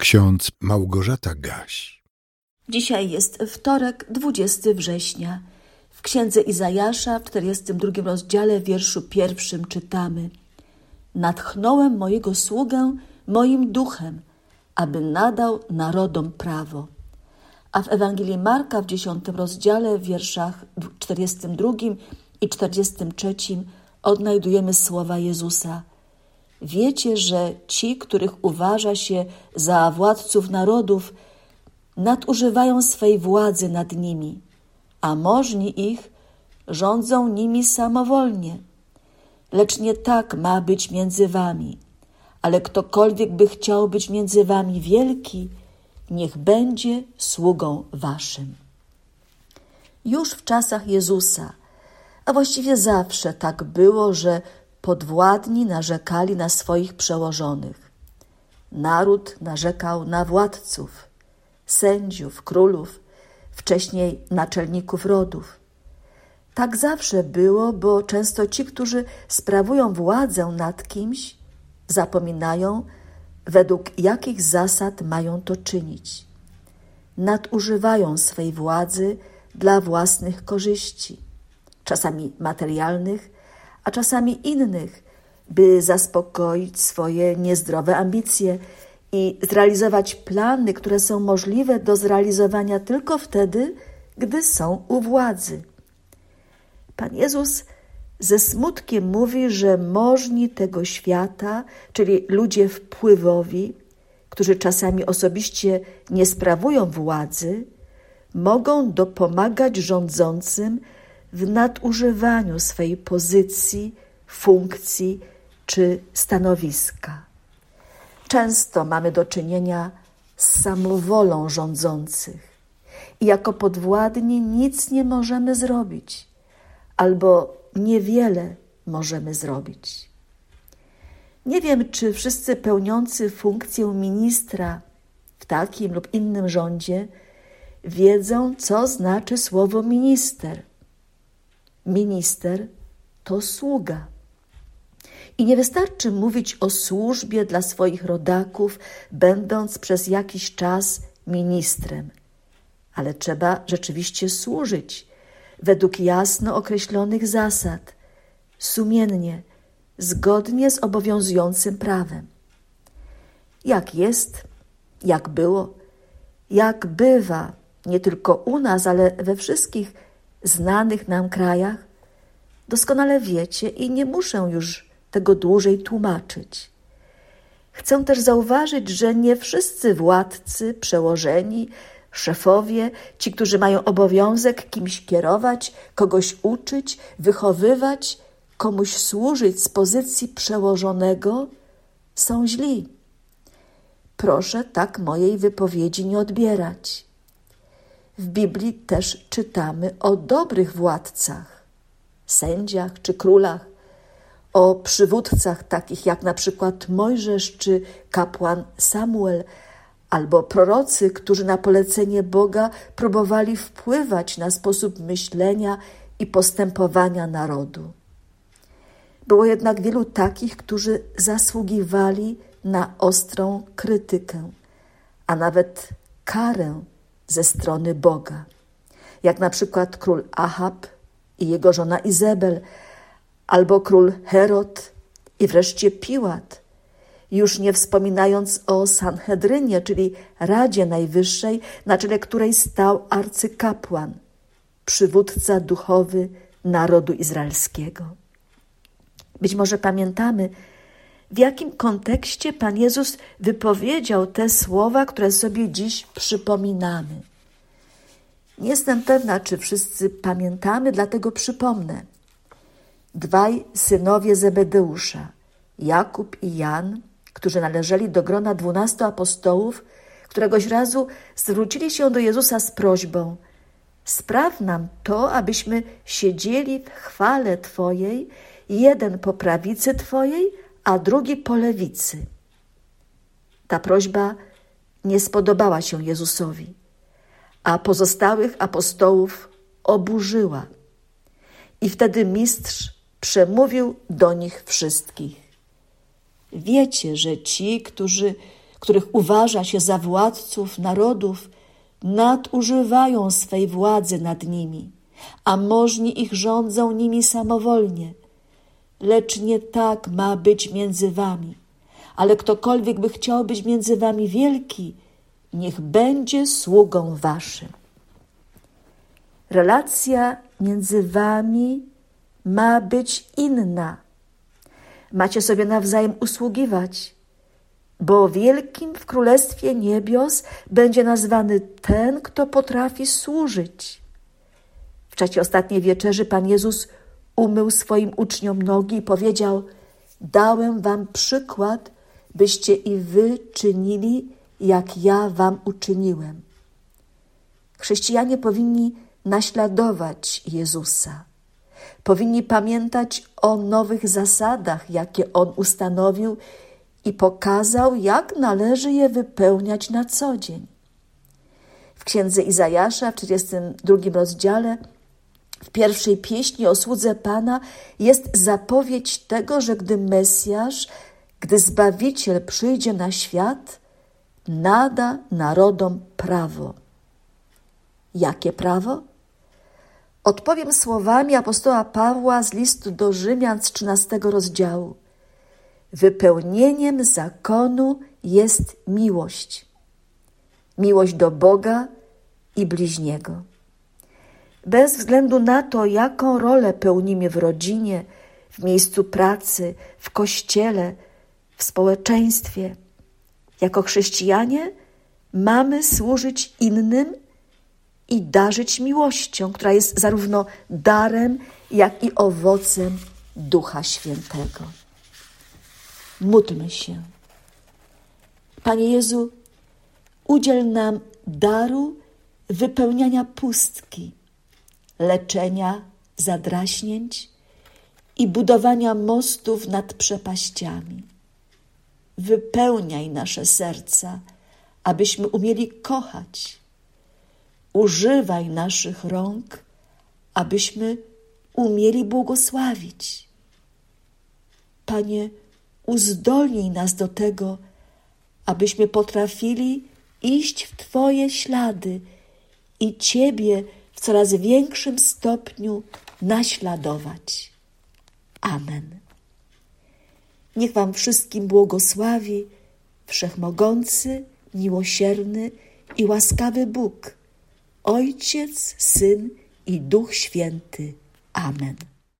Ksiądz Małgorzata Gaś. Dzisiaj jest wtorek, 20 września. W księdze Izajasza w 42 rozdziale, wierszu pierwszym czytamy: Natchnąłem mojego sługę moim duchem, aby nadał narodom prawo. A w Ewangelii Marka w 10 rozdziale, w wierszach 42 i 43 odnajdujemy słowa Jezusa. Wiecie, że ci, których uważa się za władców narodów, nadużywają swej władzy nad nimi, a możni ich rządzą nimi samowolnie. Lecz nie tak ma być między wami, ale ktokolwiek by chciał być między wami wielki, niech będzie sługą waszym. Już w czasach Jezusa, a właściwie zawsze tak było, że podwładni narzekali na swoich przełożonych. Naród narzekał na władców, sędziów, królów, wcześniej naczelników rodów. Tak zawsze było, bo często ci, którzy sprawują władzę nad kimś, zapominają, według jakich zasad mają to czynić. Nadużywają swej władzy dla własnych korzyści, czasami materialnych, a czasami innych, by zaspokoić swoje niezdrowe ambicje i zrealizować plany, które są możliwe do zrealizowania tylko wtedy, gdy są u władzy. Pan Jezus ze smutkiem mówi, że możni tego świata, czyli ludzie wpływowi, którzy czasami osobiście nie sprawują władzy, mogą dopomagać rządzącym w nadużywaniu swej pozycji, funkcji czy stanowiska. Często mamy do czynienia z samowolą rządzących i jako podwładni nic nie możemy zrobić albo niewiele możemy zrobić. Nie wiem, czy wszyscy pełniący funkcję ministra w takim lub innym rządzie wiedzą, co znaczy słowo minister. Minister to sługa. I nie wystarczy mówić o służbie dla swoich rodaków, będąc przez jakiś czas ministrem, ale trzeba rzeczywiście służyć według jasno określonych zasad, sumiennie, zgodnie z obowiązującym prawem. Jak jest, jak było, jak bywa, nie tylko u nas, ale we wszystkich znanych nam krajach, doskonale wiecie i nie muszę już tego dłużej tłumaczyć. Chcę też zauważyć, że nie wszyscy władcy, przełożeni, szefowie, ci, którzy mają obowiązek kimś kierować, kogoś uczyć, wychowywać, komuś służyć z pozycji przełożonego, są źli. Proszę tak mojej wypowiedzi nie odbierać. W Biblii też czytamy o dobrych władcach, sędziach czy królach, o przywódcach takich jak na przykład Mojżesz czy kapłan Samuel, albo prorocy, którzy na polecenie Boga próbowali wpływać na sposób myślenia i postępowania narodu. Było jednak wielu takich, którzy zasługiwali na ostrą krytykę, a nawet karę ze strony Boga, jak na przykład król Ahab i jego żona Izabel, albo król Herod i wreszcie Piłat, już nie wspominając o Sanhedrynie, czyli Radzie Najwyższej, na czele której stał arcykapłan, przywódca duchowy narodu izraelskiego. Być może pamiętamy, w jakim kontekście Pan Jezus wypowiedział te słowa, które sobie dziś przypominamy. Nie jestem pewna, czy wszyscy pamiętamy, dlatego przypomnę. Dwaj synowie Zebedeusza, Jakub i Jan, którzy należeli do grona dwunastu apostołów, któregoś razu zwrócili się do Jezusa z prośbą: Spraw nam to, abyśmy siedzieli w chwale Twojej, jeden po prawicy Twojej, a drugi po lewicy. Ta prośba nie spodobała się Jezusowi, a pozostałych apostołów oburzyła. I wtedy mistrz przemówił do nich wszystkich. Wiecie, że ci, którzy, których uważa się za władców narodów, nadużywają swej władzy nad nimi, a możni ich rządzą nimi samowolnie. Lecz nie tak ma być między wami, ale ktokolwiek by chciał być między wami wielki, niech będzie sługą waszym. Relacja między wami ma być inna. Macie sobie nawzajem usługiwać, bo wielkim w Królestwie Niebios będzie nazwany ten, kto potrafi służyć. W czasie ostatniej wieczerzy Pan Jezus umył swoim uczniom nogi i powiedział: Dałem wam przykład, byście i wy czynili, jak ja wam uczyniłem. Chrześcijanie powinni naśladować Jezusa. Powinni pamiętać o nowych zasadach, jakie On ustanowił i pokazał, jak należy je wypełniać na co dzień. W księdze Izajasza w 32 rozdziale, w pierwszej pieśni o słudze Pana jest zapowiedź tego, że gdy Mesjasz, gdy Zbawiciel przyjdzie na świat, nada narodom prawo. Jakie prawo? Odpowiem słowami apostoła Pawła z listu do Rzymian z 13 rozdziału. Wypełnieniem zakonu jest miłość. Miłość do Boga i bliźniego. Bez względu na to, jaką rolę pełnimy w rodzinie, w miejscu pracy, w kościele, w społeczeństwie, jako chrześcijanie mamy służyć innym i darzyć miłością, która jest zarówno darem, jak i owocem Ducha Świętego. Módlmy się. Panie Jezu, udziel nam daru wypełniania pustki, leczenia zadraśnięć i budowania mostów nad przepaściami. Wypełniaj nasze serca, abyśmy umieli kochać używaj naszych rąk, abyśmy umieli błogosławić. Panie, uzdolnij nas do tego, abyśmy potrafili iść w Twoje ślady i Ciebie w coraz większym stopniu naśladować. Amen. Niech Wam wszystkim błogosławi Wszechmogący, miłosierny i łaskawy Bóg Ojciec, Syn i Duch Święty. Amen.